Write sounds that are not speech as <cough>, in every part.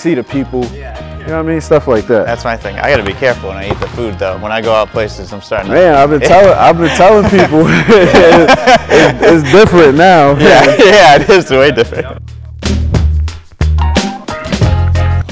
see see the people. You know what I mean? Stuff like that. That's my thing. I gotta be careful when I eat the food though. When I go out places, I'm starting. To Man, I've been <laughs> telling I've been telling people <laughs> it's, it's different now. <laughs> yeah, yeah, it is way different.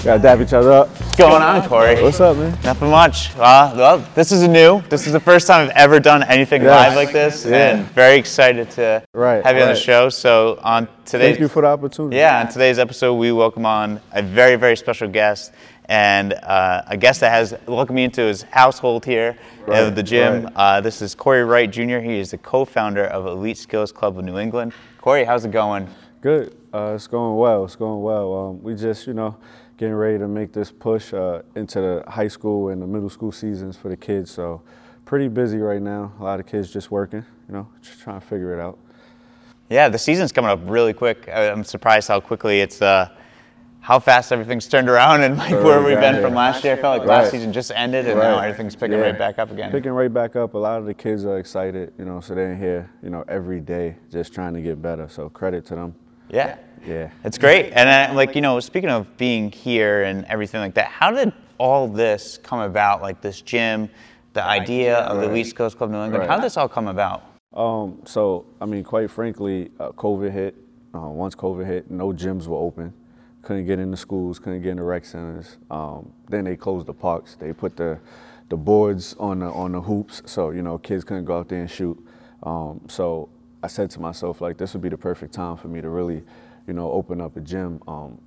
Gotta dap each other up. What's going on, Corey? What's up, man? Nothing much. Uh, well, this is a new. This is the first time I've ever done anything Yeah. live like this, Yeah. and very excited to Right, have you on the show. So on today's Thank you for the opportunity. yeah, on today's episode, we welcome on a very very special guest and uh, a guest that has welcomed me into his household here Right, of the gym. right. Uh, this is Corey Wright Jr. He is the co-founder of Elite Skills Club of New England. Corey, how's it going? Good. Uh, it's going well. It's going well. Um, we just, you know, getting ready to make this push uh, into the high school and the middle school seasons for the kids. So, pretty busy right now. A lot of kids just working. You know, just trying to figure it out. Yeah, the season's coming up really quick. I'm surprised how quickly it's, uh, how fast everything's turned around and like where we've been yeah. from last year. I felt like last Right. season just ended and now everything's picking Yeah. right back up again. Picking right back up. A lot of the kids are excited. You know, so they're in here. You know, every day just trying to get better. So credit to them. Yeah. Yeah. It's great. And uh, like, you know, speaking of being here and everything like that, how did all this come about? Like this gym, the idea of the Right. Elite Skills Club New England, Right. how did this all come about? Um, so, I mean, quite frankly, uh, COVID hit. Uh, once COVID hit, no gyms were open. Couldn't get into schools, couldn't get into rec centers. Um, then they closed the parks. They put the the boards on the on the hoops, so you know kids couldn't go out there and shoot. Um, so I said to myself, like, this would be the perfect time for me to really, you know, open up a gym. Um,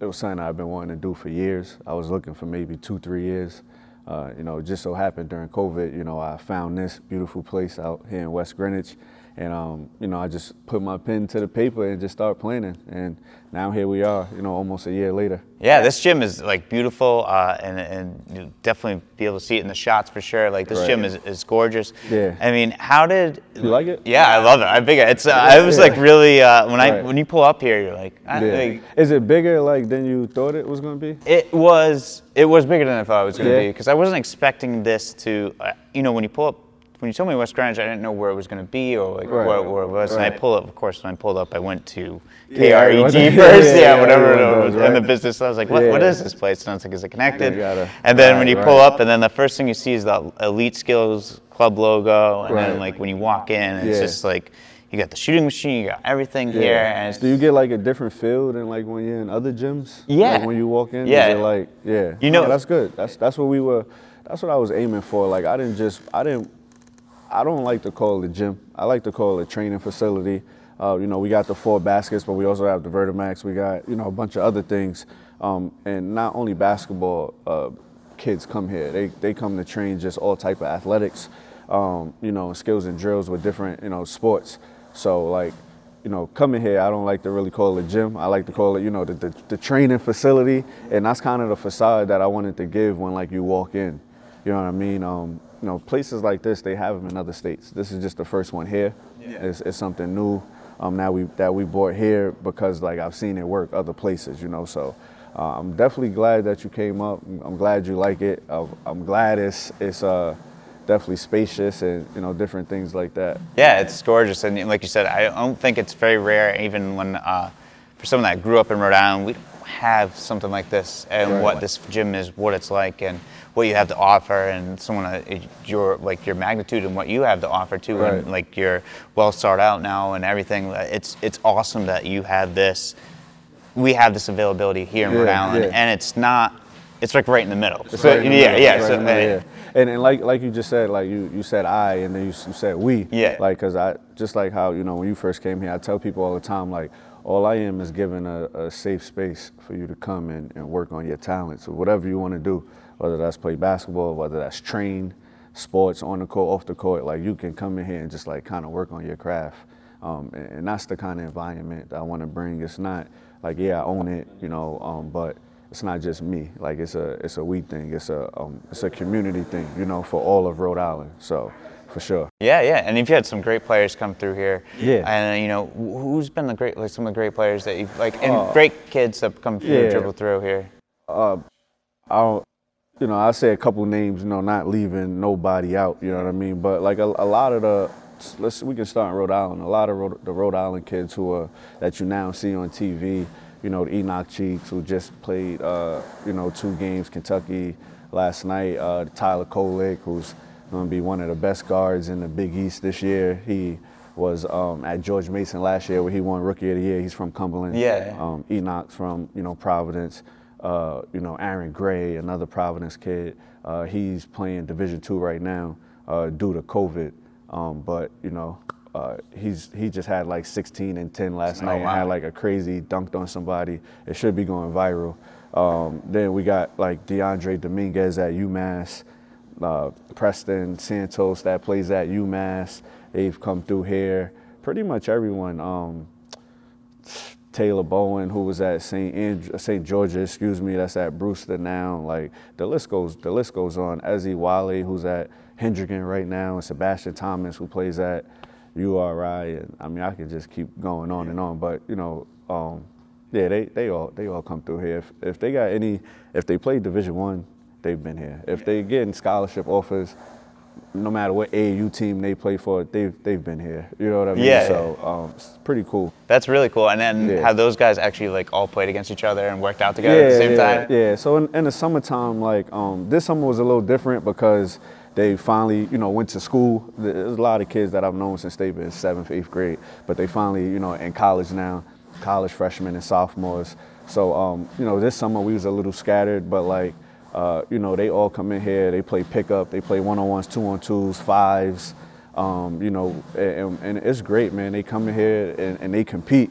it was something I've been wanting to do for years. I was looking for maybe two, three years. Uh, you know, it just so happened during COVID, you know, I found this beautiful place out here in West Greenwich. And, um, you know, I just put my pen to the paper and just started planning. And now here we are, you know, almost a year later. Yeah, this gym is like beautiful, uh, and and you definitely be able to see it in the shots for sure. Like this Right. gym is, is gorgeous. Yeah. I mean, how did You like it? Yeah, I love it. I big it's. Uh, I was Yeah. like really uh, when I Right. when you pull up here, you're like, I, Yeah. like Is it bigger like than you thought it was going to be? It was it was bigger than I thought it was going to Yeah. be because I wasn't expecting this to uh, you know when you pull up when you told me West Greenwich I didn't know where it was going to be or like Right. where, where it was and I Right. pulled up of course when I pulled up I went to Yeah, <laughs> yeah, first yeah, yeah, yeah, whatever it was in the right. business I was like what, what Yeah. is this place and I was like is it connected gotta- and then when right, you pull up and then the first thing you see is the Elite Skills Club logo and then like when you walk in it's Yeah. just like you got the shooting machine you got everything here and Do you get like a different feel than like when you're in other gyms? Yeah. Like when you walk in? Yeah. like, yeah. You know- Yeah, that's good. That's that's what we were. That's what I was aiming for. Like I didn't just. I didn't. I don't like to call it a gym. I like to call it a training facility. Uh, you know, we got the four baskets, but we also have the Vertimax. We got you know a bunch of other things. Um, and not only basketball, uh, kids come here. They they come to train just all type of athletics. Um, you know, skills and drills with different you know sports. So like you know, coming here, I don't like to really call it a gym. I like to call it, you know, the, the, the training facility, and that's kind of the facade that I wanted to give when like you walk in. You know what I mean? Um, you know, places like this, they have them in other states. This is just the first one here. It's, it's something new um, now we that we brought here because like I've seen it work other places. You know, so uh, I'm definitely glad that you came up. I'm glad you like it. Uh, I'm glad it's it's uh, definitely spacious and you know different things like that. Yeah, it's gorgeous, and like you said, I don't think it's very rare. Even when, uh, for someone that grew up in Rhode Island, we have something like this, and Right. what this gym is, what it's like, and what you have to offer, and someone uh, your like your magnitude and what you have to offer too, and like you're well started out now and everything. It's it's awesome that you have this. We have this availability here in Rhode Island, yeah. and it's not. It's like right in the middle. It's So, right in the yeah, middle. yeah. It's so, the middle, uh, yeah. And, and like like you just said, like you, you said I, and then you, you said we. Yeah. Like, cause I just like how you know when you first came here, I tell people all the time, like all I am is giving a, a safe space for you to come and, and work on your talents or whatever you want to do, whether that's play basketball, whether that's train, sports on the court, off the court. Like you can come in here and just like kind of work on your craft. Um, and, and that's the kind of environment I want to bring. It's not like yeah, I own it, you know, um, but it's not just me. Like it's a it's a we thing. It's a um, it's a community thing, you know, for all of Rhode Island. So for sure. Yeah, yeah, and you've had some great players come through here. Yeah. and you know who's been the great, like some of the great players that you've like, and Oh. great kids that come through, Yeah. dribble through here. Uh, I don't, you know, I say a couple names, you know, not leaving nobody out, you know what I mean? But like a, a lot of the, let's we can start in Rhode Island. A lot of Rhode, the Rhode Island kids who are that you now see on TV, you know, Enoch Cheeks, who just played, uh, you know, two games, Kentucky last night. Uh, Tyler Kolek, who's going to be one of the best guards in the Big East this year. He was um, at George Mason last year where he won Rookie of the Year. He's from Cumberland. Yeah. Um, Enoch's from, you know, Providence. Uh, you know, Aaron Gray, another Providence kid. Uh, he's playing Division two right now uh, due to COVID. Um, but, you know, uh, he's he just had like 16 and 10 last Oh, night and wow. had like a crazy dunked on somebody. It should be going viral. Um, then we got like DeAndre Dominguez at UMass, uh, Preston Santos that plays at UMass. They've come through here. Pretty much everyone. Um, Taylor Bowen, who was at St. St. Georgia, excuse me, that's at Brewster now. Like the list goes, the list goes on. Ezzy Wiley, who's at Hendricken right now, and Sebastian Thomas, who plays at URI. And I mean, I could just keep going on and on. But you know, um, yeah, they, they all they all come through here. If, if they got any, if they play Division One, they've been here. If they getting scholarship offers, no matter what AAU team they play for, they've they've been here. You know what I mean? Yeah. So um, it's pretty cool. That's really cool. And then Yeah. have those guys actually like all played against each other and worked out together at the same yeah, time? Yeah. So in, in the summertime, like um, this summer was a little different because they finally, you know, went to school. There's a lot of kids that I've known since they've been seventh, eighth grade, but they finally, you know, in college now, college freshmen and sophomores. So um, you know, this summer we was a little scattered, but like. Uh, you know, they all come in here. They play pickup. They play one-on-ones, two-on-twos, fives. Um, you know, and, and it's great, man. They come in here and, and they compete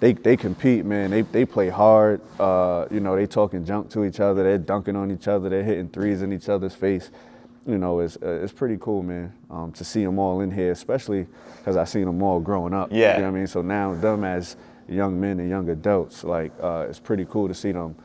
they they compete, man. They they play hard. Uh, you know, they talking junk to each other. They're dunking on each other. They're hitting threes in each other's face. You know, it's uh, it's pretty cool, man. Um, to see them all in here, especially because I seen them all growing up. Yeah. You know what I mean? So now them as young men and young adults, like uh, it's pretty cool to see them,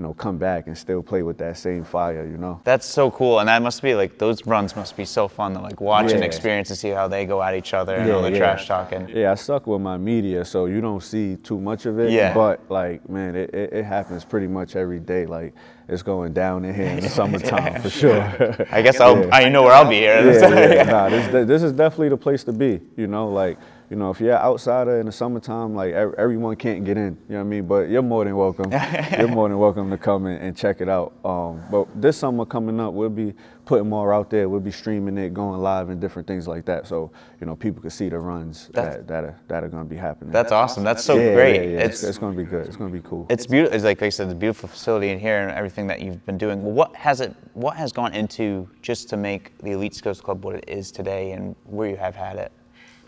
you know, come back and still play with that same fire. You know. That's so cool, and that must be like those runs must be so fun to like watch and experience and see how they go at each other and all the trash talking. Yeah, I suck with my media, so you don't see too much of it. Yeah. But like, man, it, it, it happens pretty much every day. Like, it's going down in here in the <laughs> summertime for sure. I guess I'll, Yeah. <laughs> I know where I'll be here. yeah, yeah, <laughs> nah, this, this is definitely the place to be. You know, like, you know, if you're an outsider in the summertime, like ev- everyone can't get in. You know what I mean? But you're more than welcome. <laughs> you're more than welcome to come in and check it out. Um, but this summer coming up, we'll be putting more out there. We'll be streaming it, going live, and different things like that. So you know, people can see the runs That's- that that are, that are going to be happening. That's awesome. That's so yeah, great. Yeah, yeah. It's It's, it's going to be good. It's going to be cool. it's beautiful. It's like I said, the beautiful facility in here and everything that you've been doing. What has it? What has gone into just to make the Elite Skills Club what it is today and where you have had it?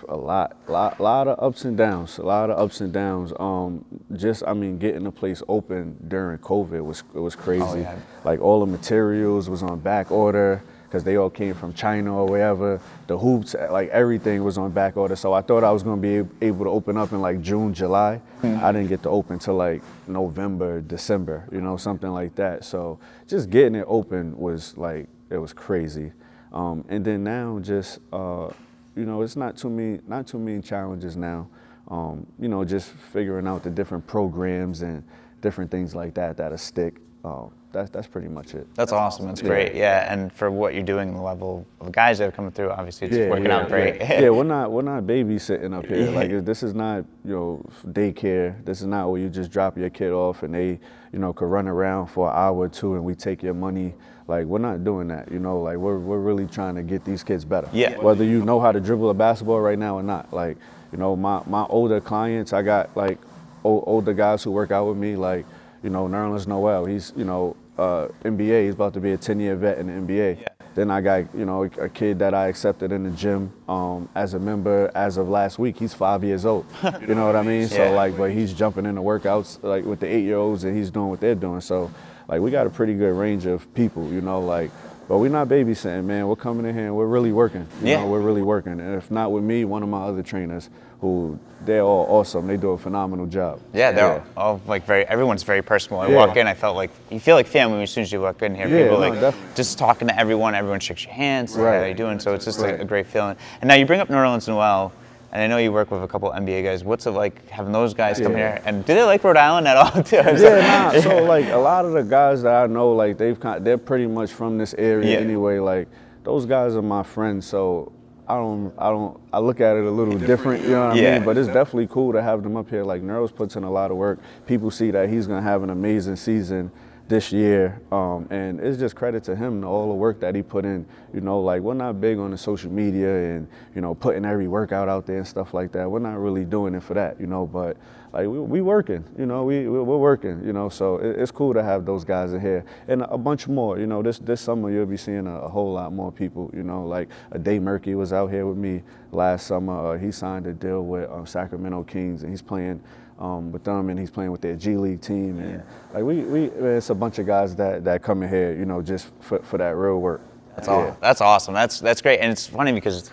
A lot, lot, lot of ups and downs. A lot of ups and downs. Um, just, I mean, getting the place open during COVID was it was crazy. Oh, yeah. Like all the materials was on back order because they all came from China or wherever. The hoops, like everything was on back order. So I thought I was gonna be able to open up in like June, July. Hmm. I didn't get to open till like November, December. You know, something like that. So just getting it open was like it was crazy. Um, and then now just. Uh, you know, it's not too many, not too many challenges now. Um, you know, just figuring out the different programs and different things like that that'll stick. Um, that's that's pretty much it. That's awesome. That's great. Yeah, and for what you're doing, the level of guys that are coming through, obviously it's working out great. Yeah. <laughs> Yeah, we're not we're not babysitting up here. Like this is not you know daycare. This is not where you just drop your kid off and they you know could run around for an hour or two and we take your money. Like we're not doing that. You know, like we're we're really trying to get these kids better. Yeah. Whether you know how to dribble a basketball right now or not. Like you know my my older clients, I got like older guys who work out with me. Like you know Nerlens Noel. He's you know uh, NBA. He's about to be a 10 year vet in the NBA. Yeah. Then I got, you know, a kid that I accepted in the gym um, as a member as of last week. He's five years old. <laughs> You know what I mean? Yeah. So like, but he's jumping in the workouts like with the eight year olds and he's doing what they're doing. So like, we got a pretty good range of people, you know, like. But we're not babysitting, man. We're coming in here and we're really working. You Yeah. know, we're really working. And if not with me, one of my other trainers, who they're all awesome. They do a phenomenal job. Yeah, they're all like very. Everyone's very personal. I Yeah. walk in, I felt like you feel like family as soon as you walk in here. Yeah, People no, like definitely. just talking to everyone. Everyone shakes your hands. Right. How Right. you doing? So it's just Right. like a great feeling. And now you bring up Nerlens Noel, and I know you work with a couple NBA guys. What's it like having those guys come here? And do they like Rhode Island at all? <laughs> Too? yeah, nah. <laughs> So like a lot of the guys that I know, like they've kind, they're pretty much from this area Yeah. anyway. Like those guys are my friends, so I don't, I don't, I look at it a little different, you know what I Yeah. mean? But it's definitely cool to have them up here. Like Nerlens puts in a lot of work. People see that he's gonna have an amazing season this year, um, and it's just credit to him all the work that he put in. You know, like we're not big on the social media and you know putting every workout out there and stuff like that. We're not really doing it for that, you know. But like we, we working, you know, we we- we're working, you know. So it, it's cool to have those guys in here and a bunch more. You know, this this summer you'll be seeing a, a whole lot more people. You know, like a Day Murky was out here with me last summer. Uh, he signed a deal with um, Sacramento Kings and he's playing um, with them and he's playing with their G League team. And like we, we, it's a bunch of guys that, that come in here, you know, just for, for that real work. That's all. That's awesome. That's that's great, and it's funny because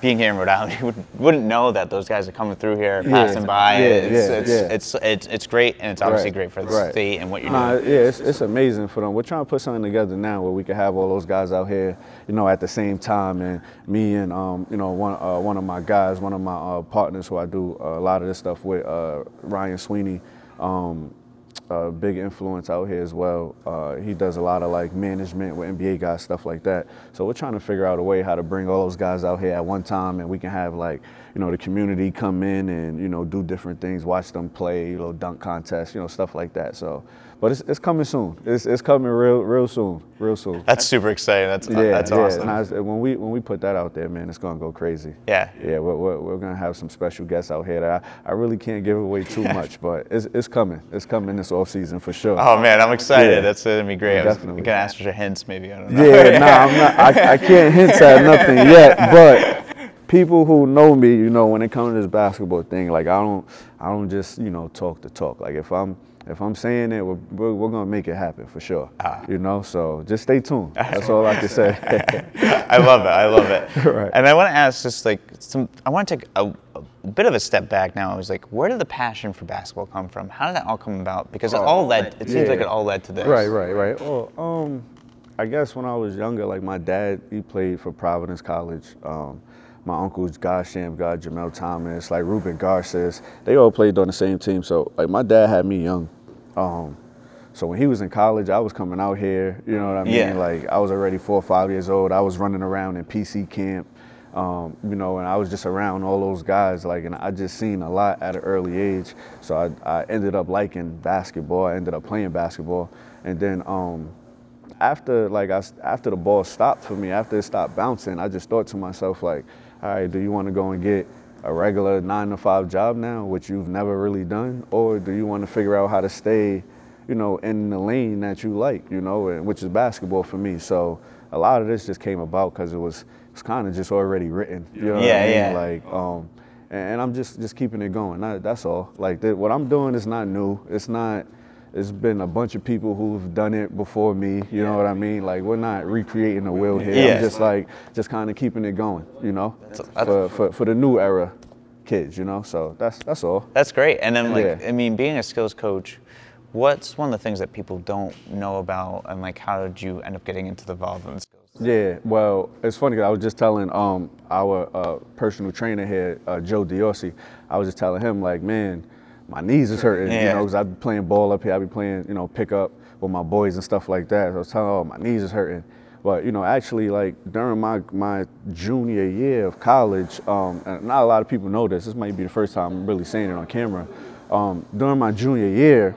being here in Rhode Island, <laughs> you wouldn't, wouldn't know that those guys are coming through here, passing by. Yeah, it's, yeah, it's, yeah. it's, it's it's great, and it's obviously Right, great for the right. state and what you're doing. yeah, it's, it's amazing for them. We're trying to put something together now where we can have all those guys out here, you know, at the same time. And me and um, you know one uh, one of my guys, one of my uh, partners who I do a lot of this stuff with, uh, Ryan Sweeney. Um, a big influence out here as well. Uh, he does a lot of like management with NBA guys, stuff like that. So we're trying to figure out a way how to bring all those guys out here at one time, and we can have like you know the community come in and you know do different things, watch them play, you know dunk contests, you know stuff like that. So, but it's, it's coming soon. It's, it's coming real real soon, real soon. That's super exciting. That's Yeah, that's yeah. awesome. When we when we put that out there, man, it's gonna go crazy. Yeah. Yeah, we're, we're, we're gonna have some special guests out here that I, I really can't give away too <laughs> much, but it's, it's coming. It's coming this off season for sure. Oh man, I'm excited. Yeah. That's gonna be great. Was Definitely. gonna ask for your hints, maybe. I don't know. Yeah, <laughs> nah, I'm not. I, I can't hint at nothing <laughs> yet, but people who know me, you know, when it comes to this basketball thing, like I don't, I don't just, you know, talk to talk. Like if I'm, if I'm saying it, we're, we're, we're gonna make it happen for sure. Ah. You know, so just stay tuned. That's all I can say. <laughs> I love it. I love it. <laughs> Right. And I want to ask just like some. I want to take a, a bit of a step back now. I was like, where did the passion for basketball come from? How did that all come about? Because it all led. It seems Yeah. like it all led to this. Right, right, right. Oh, um, I guess when I was younger, like my dad, he played for Providence College. Um, my uncles, God Shammgod, Jamel Thomas, like Ruben Garces, they all played on the same team. So like my dad had me young. Um, so when he was in college, I was coming out here. You know what I mean? Yeah. Like I was already four or five years old. I was running around in PC camp. Um, you know, and I was just around all those guys, like, and I just seen a lot at an early age. So I, I ended up liking basketball. I ended up playing basketball, and then um, after like I, after the ball stopped for me, after it stopped bouncing, I just thought to myself like, all right, do you want to go and get a regular nine to five job now, which you've never really done, or do you want to figure out how to stay, you know, in the lane that you like, you know, and, which is basketball for me. So a lot of this just came about because it was it's kind of just already written, you know what Yeah, I mean? yeah. Like, um, and, and I'm just just keeping it going. That- that's all. Like the, what I'm doing is not new. It's not. It's been a bunch of people who've done it before me. You know what I mean? Like we're not recreating the wheel here. Yeah. I'm just like just kind of keeping it going. You know, for, for for the new era kids. You know, so that's that's all. That's great. And then, like, Yeah. I mean, being a skills coach, what's one of the things that people don't know about, and like, how did you end up getting into the involved in skills? Yeah, well, it's funny because I was just telling um, our uh, personal trainer here, uh, Joe Diorsi, I was just telling him like, man, my knees is hurting, you Yeah. know, because I've been playing ball up here, I've been playing, you know, pickup with my boys and stuff like that. So I was telling, oh, my knees is hurting. But you know, actually, like during my my junior year of college, um, and not a lot of people know this. This might be the first time I'm really saying it on camera. Um, during my junior year,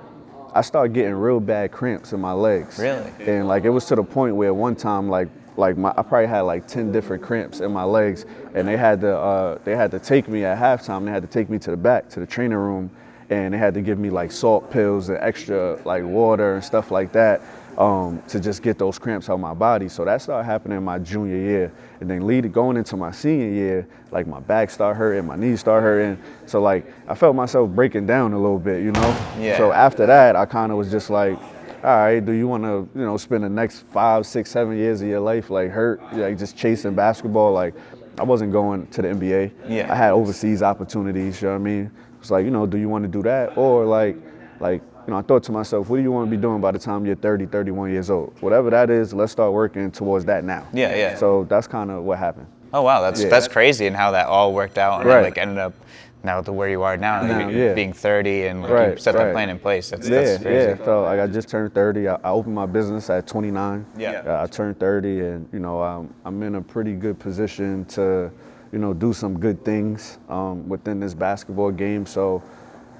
I started getting real bad cramps in my legs. Really? And like it was to the point where one time like like my I probably had like ten different cramps in my legs, and they had to uh, they had to take me at halftime. They had to take me to the back to the training room, and they had to give me like salt pills and extra like water and stuff like that um, to just get those cramps out of my body. So that started happening in my junior year, and then lead going into my senior year, like my back started hurting, my knees started hurting. So like I felt myself breaking down a little bit, you know. Yeah. So after that, I kind of was just like, all right, do you want to, you know, spend the next five, six, seven years of your life like hurt, like just chasing basketball? Like, I wasn't going to the NBA. Yeah. I had overseas opportunities. You know what I mean? It's like, you know, do you want to do that or like, like, you know, I thought to myself, what do you want to be doing by the time you're 30, 31 years old? Whatever that is, let's start working towards that now. Yeah, yeah. So that's kind of what happened. Oh wow, that's Yeah. that's crazy, and how that all worked out, and Right. like ended up now to where you are now, Now, like, yeah. being 30 and like, you Right, set that plan in place. That's, Yeah, that's crazy. yeah. So like I just turned 30. I, I opened my business at 29. Yeah. Uh, I turned 30, and you know I'm, I'm in a pretty good position to, you know, do some good things um, within this basketball game. So,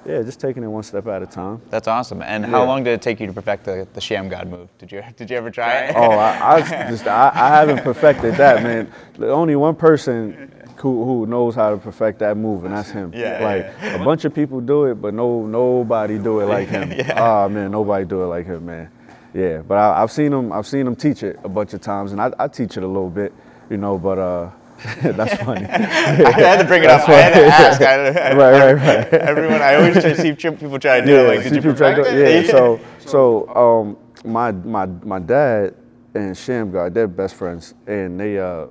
yeah, just taking it one step at a time. That's awesome. And how long did it take you to perfect the, the Shammgod move? Did you did you ever try it? Oh, I, I <laughs> just I, I haven't perfected that, man. The only one person who, who knows how to perfect that move, and that's him. Yeah, like a bunch of people do it, but no nobody do it like him. <laughs> Ah, man, nobody do it like him, man. Yeah, but I, I've seen him. I've seen him teach it a bunch of times, and I, I teach it a little bit, you know. But uh, <laughs> that's funny. <laughs> I had to bring it up. I had to ask. I, I, <laughs> right, right, right. Everyone, I always try to see people try to do it. Like, did you see people try perfect to- it? Yeah, so so um, my my my dad and Shammgod, they're best friends, and they uh,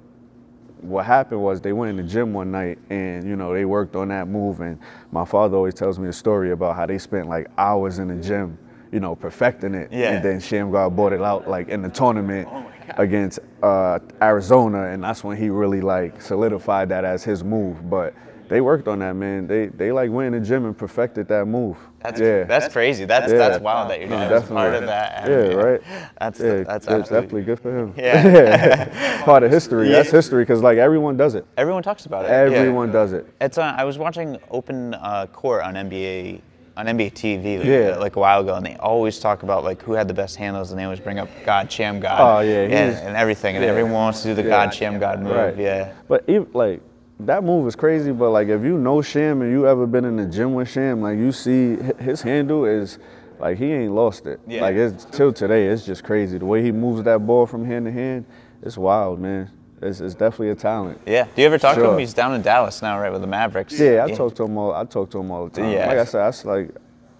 what happened was they went in the gym one night, and you know they worked on that move, and my father always tells me a story about how they spent like hours in the gym, you know, perfecting it, Yeah. and then Shammgod brought it out like in the tournament against uh, Arizona, and that's when he really like solidified that as his move, but. They worked on that, man. They they like went in the gym and perfected that move. That's yeah. that's crazy. That's Yeah. that's wild that you're No, doing part of that. Yeah, right. That's yeah, that's that's absolutely. definitely good for him. Yeah. <laughs> Part of history. That's history because like everyone does it. Everyone talks about it. yeah. Everyone does it. It's uh, I was watching Open uh, Court on NBA on NBA TV like, Yeah. like a while ago, and they always talk about like who had the best handles, and they always bring up God Shammgod. Oh, yeah, and, and everything, and yeah. everyone wants to do the Yeah. God Shammgod move. Right. Yeah. But even like that move is crazy. But like if you know Sham and you ever been in the gym with Sham, like you see his handle is like he ain't lost it. Yeah. Like it's till today, it's just crazy the way he moves that ball from hand to hand. It's wild, man. It's, it's definitely a talent. Yeah. Do you ever talk to him? He's down in Dallas now, right, with the Mavericks. Yeah, I talk to him all. I talk to him all the time. Yeah. Like I said, that's like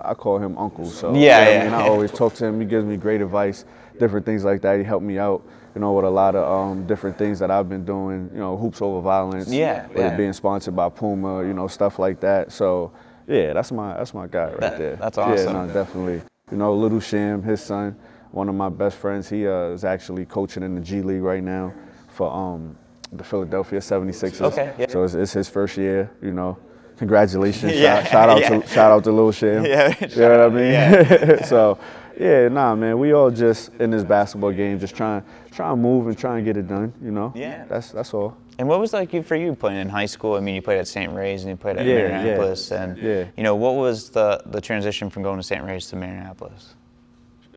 I call him uncle. So Yeah, I yeah. mean, I always talk to him. He gives me great advice, different things like that. He helped me out, you know, with a lot of um, different things that I've been doing. You know, hoops over violence. Yeah, with yeah. it being sponsored by Puma, you know, stuff like that. So yeah, that's my that's my guy right That- there. that's Yeah, awesome. no, definitely. You know, Little Sham, his son, one of my best friends. He uh, is actually coaching in the G League right now for um, the Philadelphia 76ers. Okay, yeah. So it's, it's his first year, you know. Congratulations. <laughs> Yeah, Shout, shout out yeah. to shout out to Lil Sham. Yeah, You know what I mean? <laughs> so yeah, nah man, we all just in this basketball game just trying trying to move and try and get it done, you know? Yeah. That's that's all. And what was like for you playing in high school? I mean, you played at St. Ray's and you played at Yeah, yeah. And Yeah. you know what was the the transition from going to St. Ray's to Marianapolis?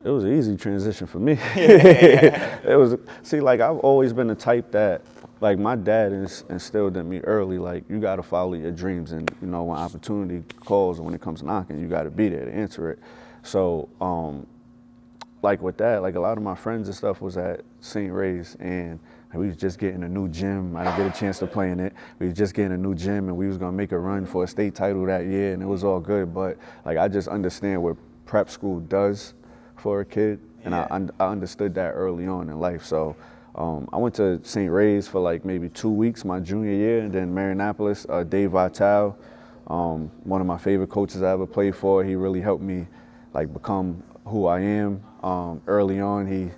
It was an easy transition for me. <laughs> it was see, like I've always been the type that like my dad instilled in me early, like you gotta follow your dreams and you know when opportunity calls and when it comes knocking, you gotta be there to answer it. So um like with that, like a lot of my friends and stuff was at St. Ray's and we was just getting a new gym. I didn't get a chance to play in it. We was just getting a new gym and we was gonna make a run for a state title that year and it was all good. But like I just understand what prep school does for a kid and I, I understood that early on in life. So um, I went to St. Ray's for like maybe two weeks my junior year and then Marianapolis, uh, Dave Vitale, um, one of my favorite coaches I ever played for. He really helped me like become who I am. Um, early on, he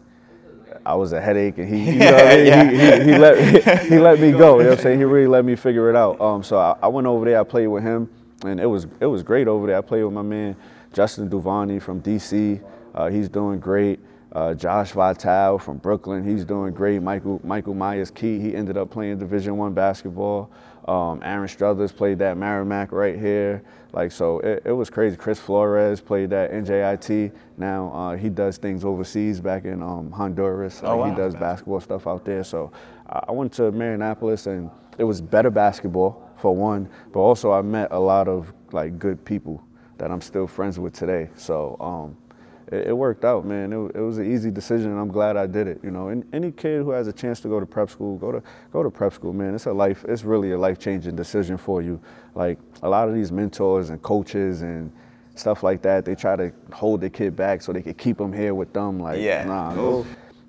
I was a headache, and he, you know what I mean? <laughs> he, he, he let he let me <laughs> go. You know what I'm saying? He really let me figure it out. Um, so I, I went over there. I played with him, and it was it was great over there. I played with my man Justin Duvani from DC. Uh, he's doing great. Uh, Josh Vitale from Brooklyn, he's doing great. Michael Michael Myers Key, he ended up playing Division One basketball. Um, Aaron Struthers played that Merrimack right here. Like so, it, it was crazy. Chris Flores played that NJIT. Now uh, he does things overseas, back in um, Honduras. Oh, wow. He does basketball stuff out there. So I went to Marianapolis, and it was better basketball for one, but also I met a lot of like good people that I'm still friends with today. So um, it, it worked out, man. It, it was an easy decision, and I'm glad I did it. You know, and any kid who has a chance to go to prep school, go to go to prep school, man. It's a life. It's really a life changing decision for you. Like a lot of these mentors and coaches and stuff like that, they try to hold the kid back so they can keep them here with them. Like, Yeah. nah, go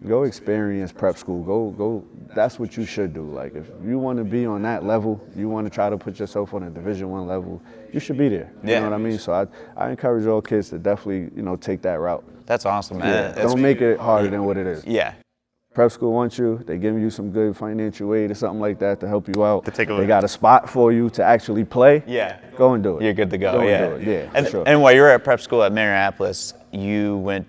go experience prep school. Go go. That's what you should do. Like if you want to be on that level, you want to try to put yourself on a Division One level, you should be there. You Yeah. know what I mean? So I I encourage all kids to definitely you know take that route. That's awesome, man. Yeah. That's- Don't make it harder than what it is. Yeah. Prep school wants you. They giving you some good financial aid or something like that to help you out. To take a they got a spot for you to actually play. Yeah. Go and do it. You're good to go. Go and yeah. do it. Yeah, And, sure. and while you were at prep school at Marianapolis, you went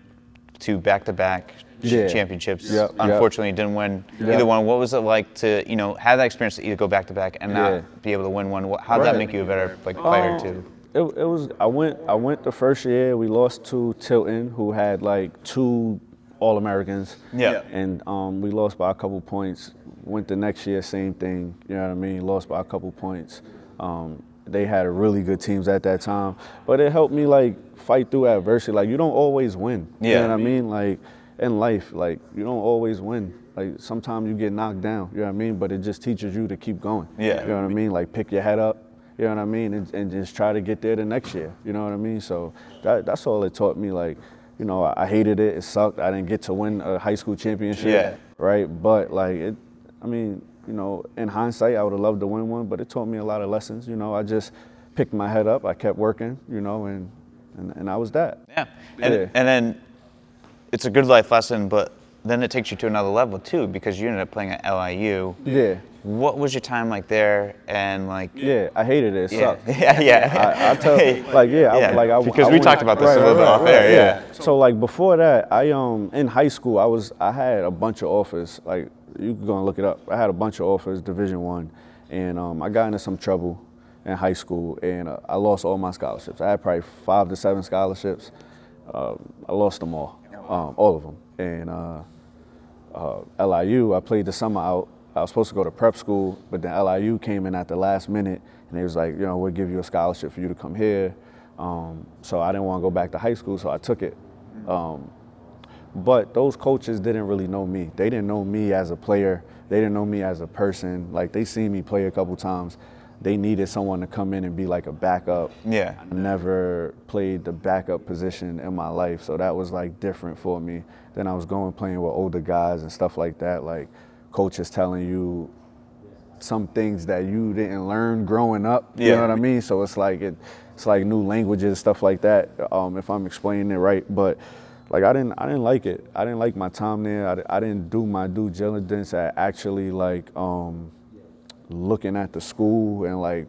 to back-to-back ch- Yeah. championships. Yep, yep. Unfortunately, you didn't win Yep. either one. What was it like to, you know, have that experience to either go back-to-back and not Yeah. be able to win one? How did that make you a better like player Um, too? It, it was. I went. I went the first year. We lost to Tilton, who had like two All Americans. Yeah. And um, we lost by a couple points. Went the next year, same thing. You know what I mean? Lost by a couple points. Um, they had really good teams at that time, but it helped me like fight through adversity. Like you don't always win. You Yeah. know what I mean? Like in life, like you don't always win. Like sometimes you get knocked down. You know what I mean? But it just teaches you to keep going. Yeah. You know what I mean? Like pick your head up. You know what I mean? And, and just try to get there the next year. You know what I mean? So that, that's all it taught me. Like, you know, I, I hated it. It sucked. I didn't get to win a high school championship. Yeah. Right. But like it, I mean, you know, in hindsight, I would have loved to win one. But it taught me a lot of lessons. You know, I just picked my head up. I kept working. You know, and and, and I was that. Yeah. And, Yeah. and then it's a good life lesson, but then it takes you to another level too because you ended up playing at LIU. Yeah. What was your time like there? And like, Yeah. I hated it. It yeah, sucked. <laughs> yeah, yeah. I, I tell <laughs> like yeah, Yeah, I, like I because I we went- talked about this a little bit off air, yeah. So like before that, I um in high school I was I had a bunch of offers. Like you can go and look it up. I had a bunch of offers, Division One, and um, I got into some trouble in high school, and uh, I lost all my scholarships. I had probably five to seven scholarships. Uh, I lost them all, um, all of them, and. Uh, uh, LIU. I played the summer out. I was supposed to go to prep school, but then LIU came in at the last minute, and they was like, you know, we'll give you a scholarship for you to come here. Um, so I didn't want to go back to high school, so I took it. Um, but those coaches didn't really know me. They didn't know me as a player. They didn't know me as a person. Like they seen me play a couple times. They needed someone to come in and be like a backup. Yeah. I never played the backup position in my life, so that was like different for me. Then I was going playing with older guys and stuff like that, like coaches telling you some things that you didn't learn growing up. You Yeah. know what I mean? So it's like it, it's like new languages, stuff like that. Um, if I'm explaining it right, but like I didn't, I didn't like it. I didn't like my time there. I, I didn't do my due diligence at actually like um, looking at the school and like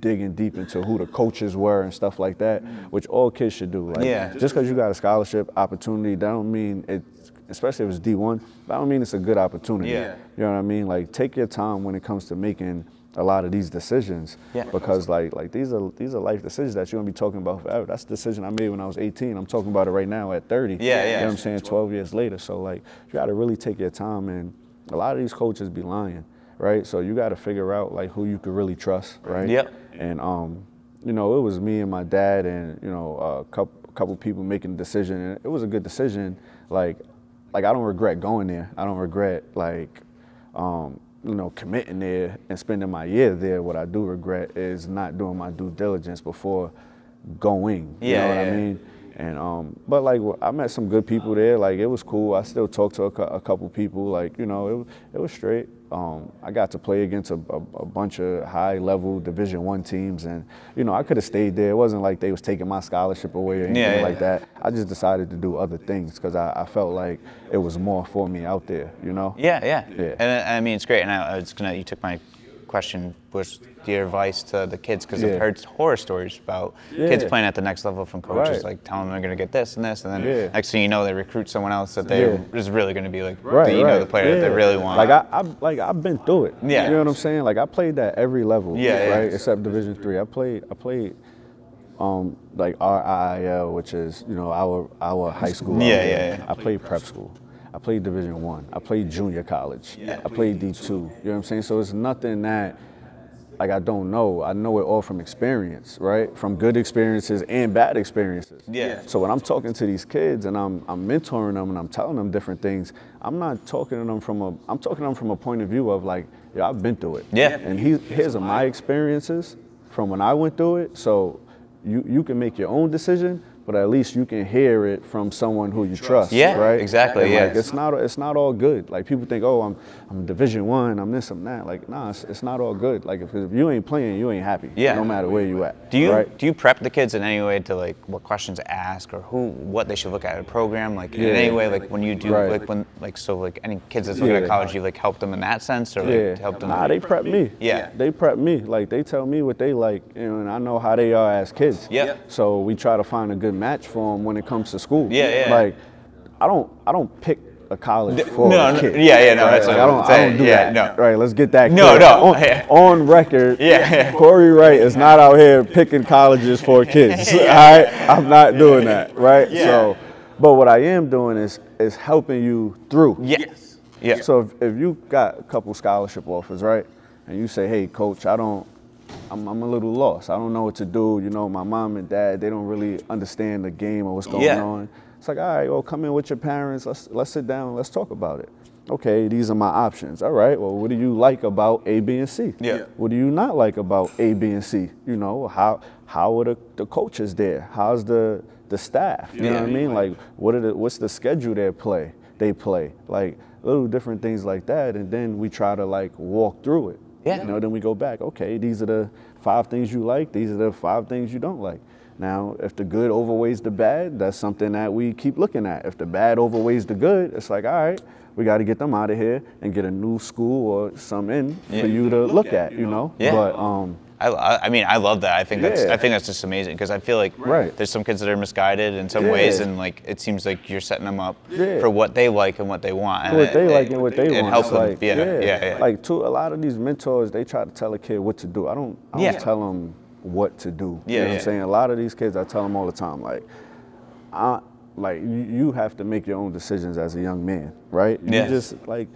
digging deep into who the coaches were and stuff like that, which all kids should do. Like, Yeah. Just because you got a scholarship opportunity, that don't mean it. Especially if it's D1, that don't mean it's a good opportunity. Yeah. You know what I mean? Like, take your time when it comes to making a lot of these decisions. Yeah. Because like like these are these are life decisions that you're gonna be talking about forever. That's the decision I made when I was 18. I'm talking about it right now at 30. Yeah, yeah. You know what I'm saying? 12 years later. So like you gotta really take your time and a lot of these coaches be lying, right? So you gotta figure out like who you could really trust, right? Yep. And um, you know, it was me and my dad and you know a couple couple people making the decision, and it was a good decision. Like, like I don't regret going there. I don't regret like, um, you know, committing there and spending my year there. What I do regret is not doing my due diligence before going. You Yeah, know what yeah, I mean? And um, but like I met some good people there. Like it was cool. I still talk to a, a couple people. Like you know, it it was straight. Um, I got to play against a, a, a bunch of high level Division One teams, and you know I could have stayed there. It wasn't like they was taking my scholarship away or anything Yeah, yeah. like that. I just decided to do other things because I, I felt like it was more for me out there. You know? Yeah, yeah. Yeah. And I mean, it's great. And I, I was gonna, you took my question, was your advice to the kids? Because Yeah. I've heard horror stories about kids playing at the next level from coaches, Right. like telling them they're gonna get this and this, and then Yeah. next thing you know, they recruit someone else that they Yeah. is really gonna be like, Right, the, you know, the player that they really want. Like I, I, like I've been through it. Yeah. You know what I'm saying? Like I played at every level. Yeah, yeah. Right, except Division three. I played. I played. Um, like RIIL, which is you know our our high school. Yeah, yeah, yeah. I played prep school. I played Division one. I. played junior college. I played D two. You know what I'm saying? So it's nothing that like I don't know. I know it all from experience, right? From good experiences and bad experiences. Yeah. So when I'm talking to these kids and I'm, I'm mentoring them and I'm telling them different things, I'm not talking to them from a I'm talking to them from a point of view of like, yeah, I've been through it. Yeah. And he, here's my experiences from when I went through it. So you you can make your own decision, but at least you can hear it from someone who you trust. Yeah, right? exactly, And, yeah. Like, it's not it's not all good. Like people think, oh, I'm I'm Division One, I'm this, I'm that. Like, nah, it's, it's not all good. Like if, if you ain't playing, you ain't happy. Yeah. No matter where you at. Do you Right? do you prep the kids in any way to like what questions to ask or who what they should look at in a program like in any way like when you do Right. like when like so like any kids that's looking at college you like help them in that sense or like Yeah, help them nah, they prep me. Yeah. they prep me. Like they tell me what they like, you know, and I know how they are as kids. Yeah. So we try to find a good match for them when it comes to school. Yeah, yeah. Like, I don't, I don't pick a college for no, a no, yeah, yeah, no, right? that's like, what I don't, I saying. don't do Yeah, that. no. Right, let's get that. No, clear. no, On, <laughs> on record, Yeah. Corey Wright is not out here picking colleges for <laughs> kids. yeah. <laughs> All right, I'm not doing that. Right. Yeah. So, but what I am doing is is helping you through. yes yeah So if, if you got a couple scholarship offers, right, and you say, "Hey, coach, I don't, I'm, I'm a little lost. I don't know what to do. You know, my mom and dad, they don't really understand the game or what's going Yeah. on." It's like, all right, well, come in with your parents. Let's let's sit down. Let's talk about it. Okay, these are my options. All right. Well, what do you like about A, B, and C? Yeah. What do you not like about A, B, and C? You know, how how are the, the coaches there? How's the the staff? You know Yeah. what I mean? Like, what are the what's the schedule they play? They play like little different things like that, and then we try to like walk through it. Yeah. You know, then we go back. Okay, these are the five things you like. These are the five things you don't like. Now, if the good overweighs the bad, that's something that we keep looking at. If the bad overweighs the good, it's like, all right, we got to get them out of here and get a new school or some in Yeah. for you to look at. You know. Yeah. But um, I, I mean I love that I think that's Yeah. I think that's just amazing because I feel like Right. there's some kids that are misguided in some ways and like it seems like you're setting them up Yeah. for what they like and what they want and what they it- like and what they it want. helps It's them like, yeah yeah yeah, Like to a lot of these mentors, they try to tell a kid what to do. I don't. I don't Yeah. tell them what to do. Yeah, you know what. I'm saying? A lot of these kids, I tell them all the time, like, I like you, have to make your own decisions as a young man, right? You Yeah. just like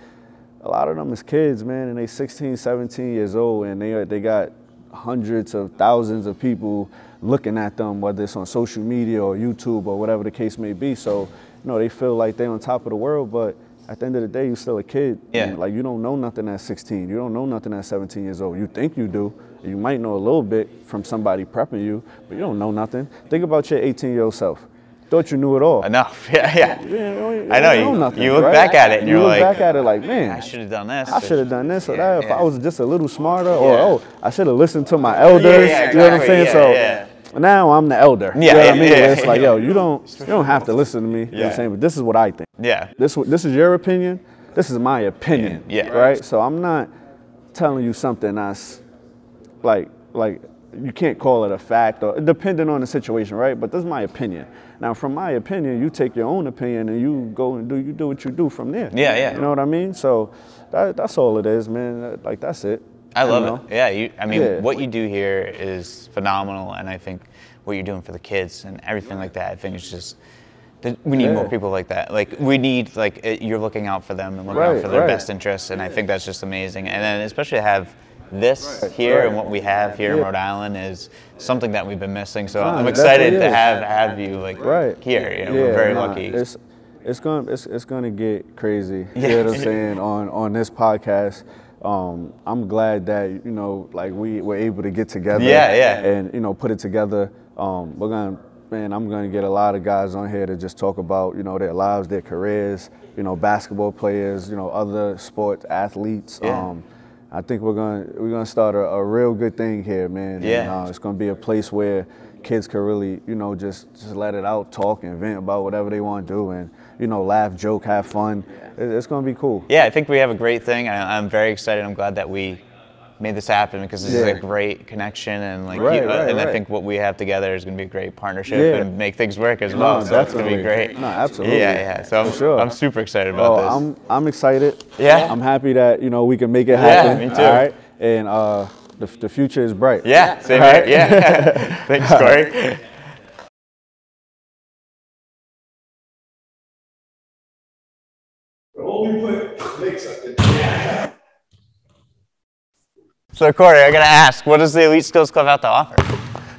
a lot of them is kids, man, and they 16, 17 years old, and they they got hundreds of thousands of people looking at them, whether it's on social media or YouTube or whatever the case may be. So, you know, they feel like they're on top of the world, but at the end of the day, you're still a kid. Yeah. Like you don't know nothing at 16. You don't know nothing at 17 years old. You think you do. You might know a little bit from somebody prepping you, but you don't know nothing. Think about your 18 year old self. Thought you knew it all. enough yeah <laughs> yeah Yeah, you I know, you- nothing, you look right? back at it and you you're look like, back at it like, man, I should have done this I should have done this or Yeah, that. If yeah. I was just a little smarter, or oh, I should have listened to my elders. yeah, You know what I'm saying? Yeah, so yeah. now I'm the elder. You Yeah, know what I mean? yeah, it's like, yeah. yo, you don't you don't have to listen to me. You know what I'm saying? But this is what I think. yeah This this is your opinion. This is my opinion. Yeah, yeah. Right. So I'm not telling you something that's like like you can't call it a fact or depending on the situation, right? But this is my opinion. Now, from my opinion, you take your own opinion and you go and do you do what you do from there. Yeah, yeah. You know what I mean? So that, that's all it is, man. Like that's it. I love know? it. Yeah, you, I mean, Yeah. what you do here is phenomenal, and I think what you're doing for the kids and everything like that, I think it's just. We need more people like that. Like we need, like you're looking out for them and looking out for their right. best interests, and I think that's just amazing. And then especially to have this here right. and what we have here in Rhode Island is something that we've been missing. So Nah, I'm excited to have have you like right here. You know, we're very nah, lucky. It's it's gonna it's, it's gonna get crazy. Yeah. You know what I'm <laughs> saying on on this podcast. Um, I'm glad that you know like we were able to get together. Yeah, yeah. And you know put it together. Um, we're gonna man, I'm gonna get a lot of guys on here to just talk about you know their lives, their careers. You know, basketball players. You know, other sports athletes. Yeah. Um, I think we're gonna we're gonna start a, a real good thing here, man. And, Yeah. uh, it's gonna be a place where kids can really, you know, just just let it out, talk and vent about whatever they want to do, and you know, laugh, joke, have fun. It, it's gonna be cool. Yeah, I think we have a great thing. I, I'm very excited. I'm glad that we made this happen because this is a great connection and like, Right, you- uh, right, and I think what we have together is going to be a great partnership Yeah. and make things work as No, well. so it's going to be great. No, absolutely. Yeah, yeah. So I'm, sure. I'm super excited about Oh, this. I'm I'm excited. Yeah. I'm happy that you know we can make it happen. Yeah, me too. All right, and uh, the the future is bright. yeah, same right? Yeah. <laughs> Thanks, Corey. Only put makes something. So, Corey, I got to ask, what does the Elite Skills Club have to offer?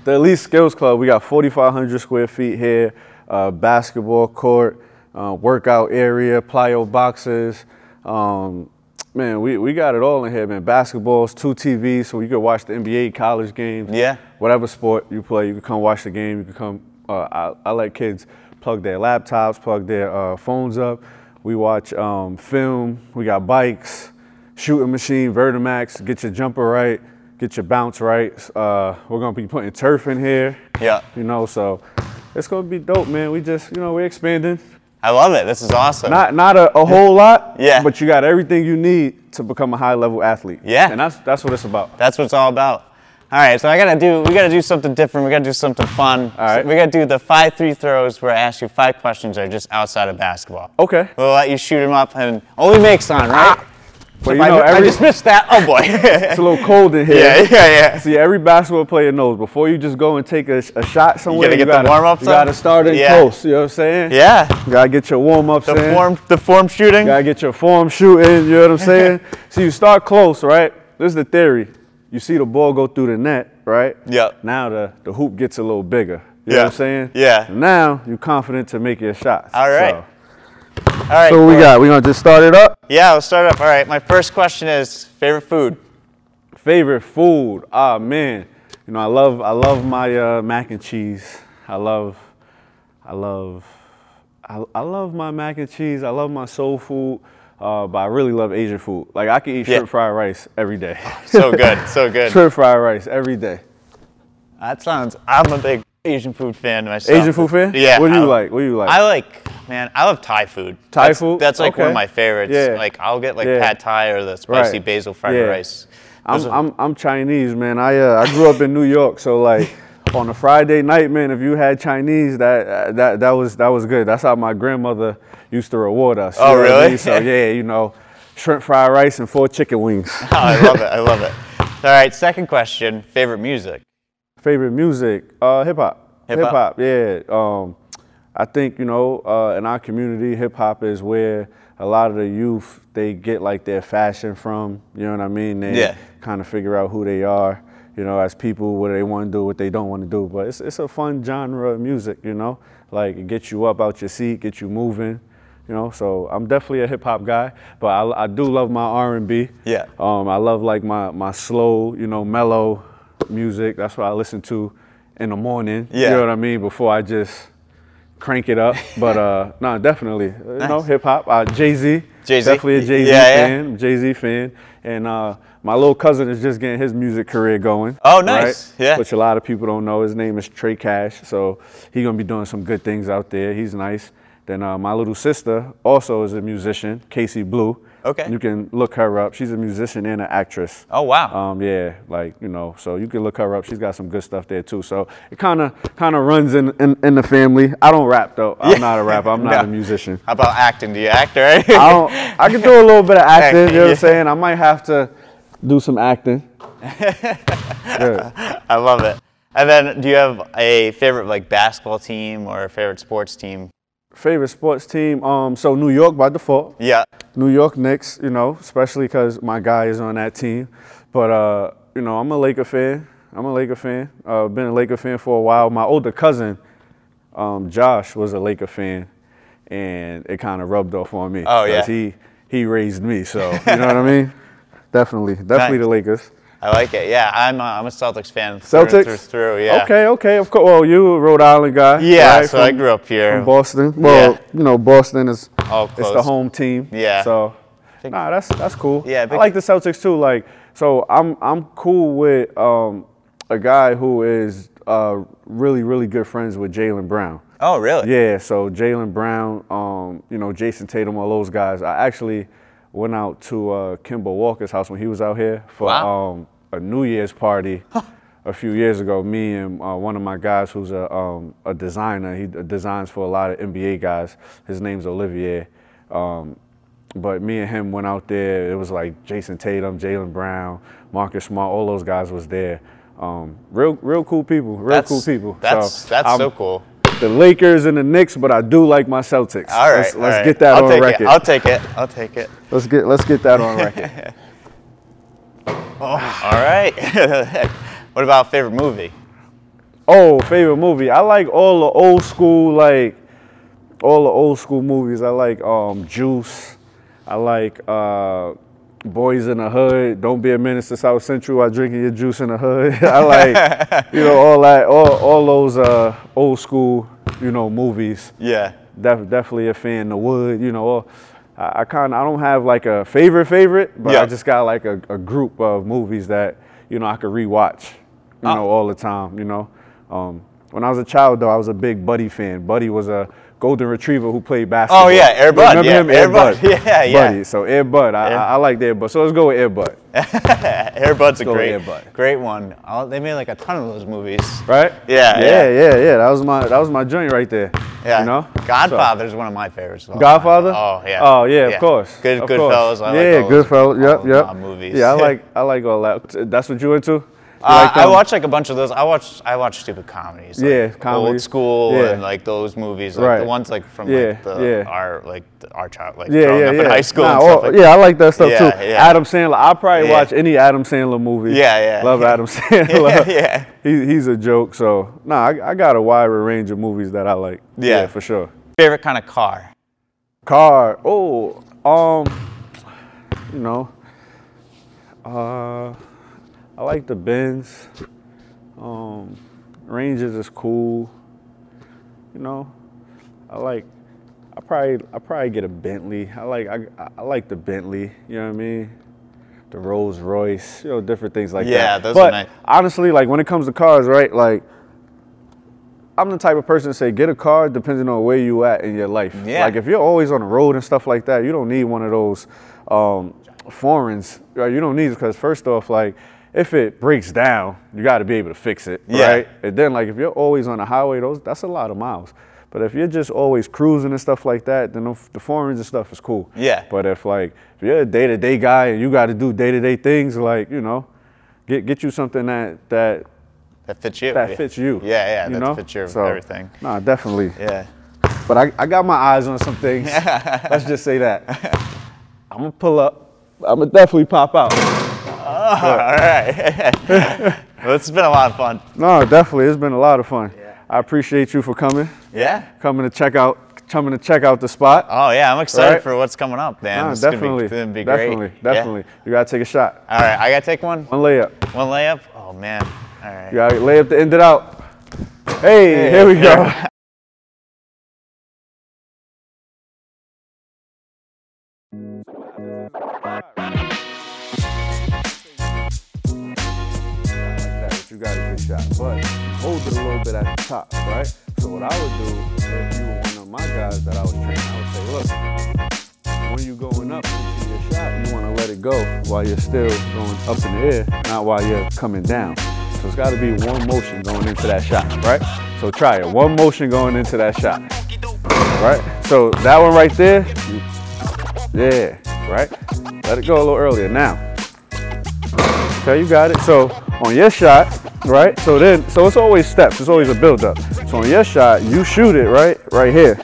The Elite Skills Club, we got 4,500 square feet here, uh, basketball court, uh, workout area, plyo boxes. Um, man, we, we got it all in here, man. Basketballs, two TVs, so you can watch the NBA, college games. Yeah. Whatever sport you play, you can come watch the game. You can come Uh, I, I let kids plug their laptops, plug their uh, phones up. We watch um, film. We got bikes, shooting machine, Vertimax. Get your jumper right, get your bounce right. Uh, we're gonna be putting turf in here. Yeah. You know, so it's gonna be dope, man. We just, you know, we're expanding. I love it. This is awesome. Not not a, a whole lot. Yeah. But you got everything you need to become a high level athlete. Yeah. And that's that's what it's about. That's what it's all about. All right, so I gotta do. We gotta do something different. We gotta do something fun. All right. So we gotta do the five three throws where I ask you five questions that are just outside of basketball. Okay. We'll let you shoot them up and only makes on, right? But If you I, know, I every, just missed that. Oh boy. <laughs> it's a little cold in here. yeah, yeah, yeah. See, every basketball player knows before you just go and take a, a shot somewhere, get the gotta, warm-ups You gotta start in Yeah. close. You know what I'm saying? Yeah. You gotta get your warm ups The in. form, the form shooting. You gotta get your form shooting. You know what I'm saying? <laughs> so you start close, right? This is the theory. You see the ball go through the net, right? Yep. Now the, the hoop gets a little bigger. You know what I'm saying? Yeah. Now you're confident to make your shots. All right. So, All right. so what we got? We gonna just start it up. Yeah, let's start up. All right. My first question is favorite food. Favorite food? Ah man, you know I love I love my uh, mac and cheese. I love I love I, I love my mac and cheese. I love my soul food, uh, but I really love Asian food. Like I can eat Yeah. shrimp fried rice every day. <laughs> So good. <laughs> So good. shrimp fried rice every day. That sounds. I'm a big Asian food fan myself. Asian food fan? Yeah. What do you I- like? What do you like? I like, man, I love Thai food. Thai That's- food? That's like one of my favorites. Yeah. Like I'll get like Yeah. pad Thai or the spicy Right. basil fried Yeah. rice. I'm, are- I'm I'm Chinese, man. I uh, I grew up in New York, so like <laughs> on a Friday night, man, if you had Chinese, that uh, that that was that was good. That's how my grandmother used to reward us. Oh, what I really? mean? So <laughs> yeah, you know, shrimp fried rice and four chicken wings. <laughs> Oh, I love it. I love it. All right. Second question. Favorite music. Favorite music? Uh, hip hop. Hip-hop? hop. Yeah. Um, I think you know, uh, in our community, hip hop is where a lot of the youth they get like their fashion from. You know what I mean? They Yeah. kind of figure out who they are. You know, as people, what they want to do, what they don't want to do. But it's it's a fun genre of music. You know, like it gets you up out your seat, get you moving. You know, so I'm definitely a hip hop guy, but I, I do love my R&B. Yeah. Um, I love like my my slow, you know, mellow music. That's what I listen to in the morning. Yeah. You know what I mean? Before I just crank it up. <laughs> But uh, no, definitely, you know, hip hop. Uh, Jay Z. Definitely a Jay Z Yeah, yeah. fan. Jay Z fan. And uh, my little cousin is just getting his music career going. Oh, nice. Yeah. Which a lot of people don't know. His name is Trey Cash. So he's gonna be doing some good things out there. He's nice. Then uh, my little sister also is a musician, Casey Blue. Okay. You can look her up. She's a musician and an actress. Oh wow. Um, yeah, like you know, so you can look her up. She's got some good stuff there too. So it kind of kind of runs in, in in the family. I don't rap though. I'm not a rapper. I'm <laughs> not No. a musician. How about acting? Do you act right? I don't. I can do a little bit of <laughs> acting. You know what I'm saying? I might have to do some acting. <laughs> Yeah. I love it. And then, do you have a favorite like basketball team or a favorite sports team? Favorite sports team? Um, so New York by default. Yeah. New York Knicks, you know, especially because my guy is on that team. But uh, you know, I'm a Laker fan. I'm a Laker fan. Uh, been a Laker fan for a while. My older cousin, um, Josh, was a Laker fan, and it kind of rubbed off on me. Oh, yeah. He he raised me, so you know what I mean. <laughs> Definitely, definitely the Lakers. I like it. Yeah, I'm a, I'm a Celtics fan. Through Celtics through, through. Yeah. Okay, okay, of course. Well, you a Rhode Island guy. Yeah. right, so I grew up here. from Boston. Well, Yeah. you know, Boston is All it's the home team. Yeah. So, nah, that's that's cool. Yeah, I like the Celtics too. Like, so I'm I'm cool with um, a guy who is uh, really really good friends with Jaylen Brown. Oh, really? Yeah. So Jaylen Brown, um, you know, Jayson Tatum, all those guys. I actually went out to uh, Kemba Walker's house when he was out here for Wow. um, a New Year's party. A few years ago, me and uh, one of my guys, who's a, um, a designer, he designs for a lot of NBA guys. His name's Olivier. Um, but me and him went out there. It was like Jayson Tatum, Jaylen Brown, Marcus Smart, all those guys was there. Um, real, real cool people. Real That's cool people. That's So that's I'm- so cool. the Lakers and the Knicks, but I do like my Celtics. All right. let's, all let's right. get that I'll on take record. It. I'll take it. I'll take it. let's get let's get that on <laughs> record. All right. <laughs> what about favorite movie? oh, favorite movie. I like all the old school like all the old school movies. I like um, Juice. I like uh, Boys in the Hood, Don't Be a Menace to South Central while drinking your juice in the hood. <laughs> I like, you know, all that, all, all those uh, old school, you know, movies. Yeah. Def- definitely a fan. The Wood, you know. All, I, I kind of I don't have like a favorite favorite, but Yeah. I just got like a, a group of movies that you know I could rewatch, you Oh. know, all the time. You know, um, when I was a child though, I was a big Buddy fan. Buddy was a golden retriever who played basketball. Oh, yeah, Air Bud, Remember yeah, him? Air Air Bud, Bud. <laughs> yeah, yeah. Buddy. So Air Bud, I, Air- I, I like Air Bud. So let's go with Air Bud, <laughs> Air Bud's a great, Air Bud. great one. Oh, they made like a ton of those movies. right? Yeah, yeah, yeah. yeah, yeah. That was my that was my joint right there. Yeah. you know. Godfather's one of my favorites. of Godfather? time. Oh yeah. Oh yeah, of course. Good, of Goodfellas. course. I yeah, like Goodfellas. Yep, yep. movies. Yeah, I <laughs> like I like all that. That's what you into? Uh, like I them? watch like a bunch of those. I watch I watch stupid comedies. Like Yeah, Old school Yeah. and like those movies, like Right. the ones like from Yeah, like the yeah. our like the, our child like Yeah, growing yeah, up in high school Nah, and stuff all- like yeah, I like that stuff too. yeah. Adam Sandler. I probably watch any Adam Sandler movie. Yeah, yeah, Love. <laughs> Adam Sandler. Yeah, yeah. He, he's a joke. So nah, I, I got a wide range of movies that I like. Yeah. for sure. Favorite kind of car? Car. Oh, um, you know, uh, I like the Benz. Um, Rangers is cool. You know, I like. I probably I probably get a Bentley. I like I, I like the Bentley. You know what I mean? The Rolls Royce. You know, different things like that. Yeah, those but are nice. honestly, like when it comes to cars, right? Like. I'm the type of person to say get a car depending on where you at in your life. Yeah. Like if you're always on the road and stuff like that, you don't need one of those um, foreigns. Right? You don't need it because first off, like if it breaks down, you got to be able to fix it, Yeah. right? And then like if you're always on the highway, those that's a lot of miles. But if you're just always cruising and stuff like that, then the, foreigns and stuff is cool. Yeah. But if like if you're a day to day guy and you got to do day to day things, like you know, get get you something that that That fits you. that yeah. fits you. Yeah, yeah, you that know? fits your So, everything. Nah, definitely. Yeah. But I, I got my eyes on some things. <laughs> Let's just say that. <laughs> I'm gonna pull up. I'm gonna definitely pop out. All right. <laughs> well, it's been a lot of fun. No, definitely. It's been a lot of fun. Yeah. I appreciate you for coming, Yeah. coming to check out, coming to check out the spot. Oh yeah, I'm excited Right. for what's coming up, man. Nah, It's gonna be- definitely, gonna be, definitely, great. Yeah. definitely. You gotta take a shot. All right, I gotta take one. One layup. One layup. Oh man. All right. You gotta lay up to end it out. Hey, here we go. <laughs> shot. But hold it a little bit at the top, right? So what I would do if you were one of my guys that I was training, I would say, look, when you're going up into your shot, you want to let it go while you're still going up in the air, not while you're coming down. So it's got to be one motion going into that shot, right? So try it. One motion going into that shot, right? So that one right there, yeah, right? Let it go a little earlier. Now, Okay, you got it. So on your shot, right? So then, so it's always steps. It's always a build up. So on your shot, you shoot it right, right here.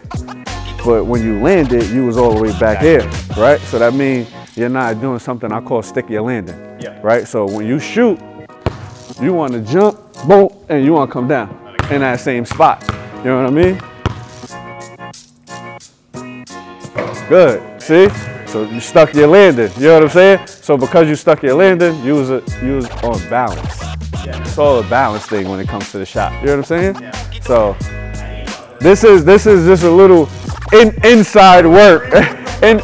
But when you land it, you was all the way back here, right? So that means you're not doing something I call stick your landing, Yeah. right? So when you shoot, you want to jump, boom, and you want to come down in that same spot. You know what I mean? Good. See? So you stuck your landing. You know what I'm saying? So because you stuck your landing, you was a, you was on balance. It's all a balance thing when it comes to the shot. You know what I'm saying? So this is this is just a little in, inside work. <laughs> and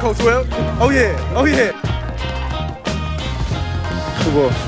Oh yeah, Coach Will. Oh yeah. Oh yeah. Two balls. Sit.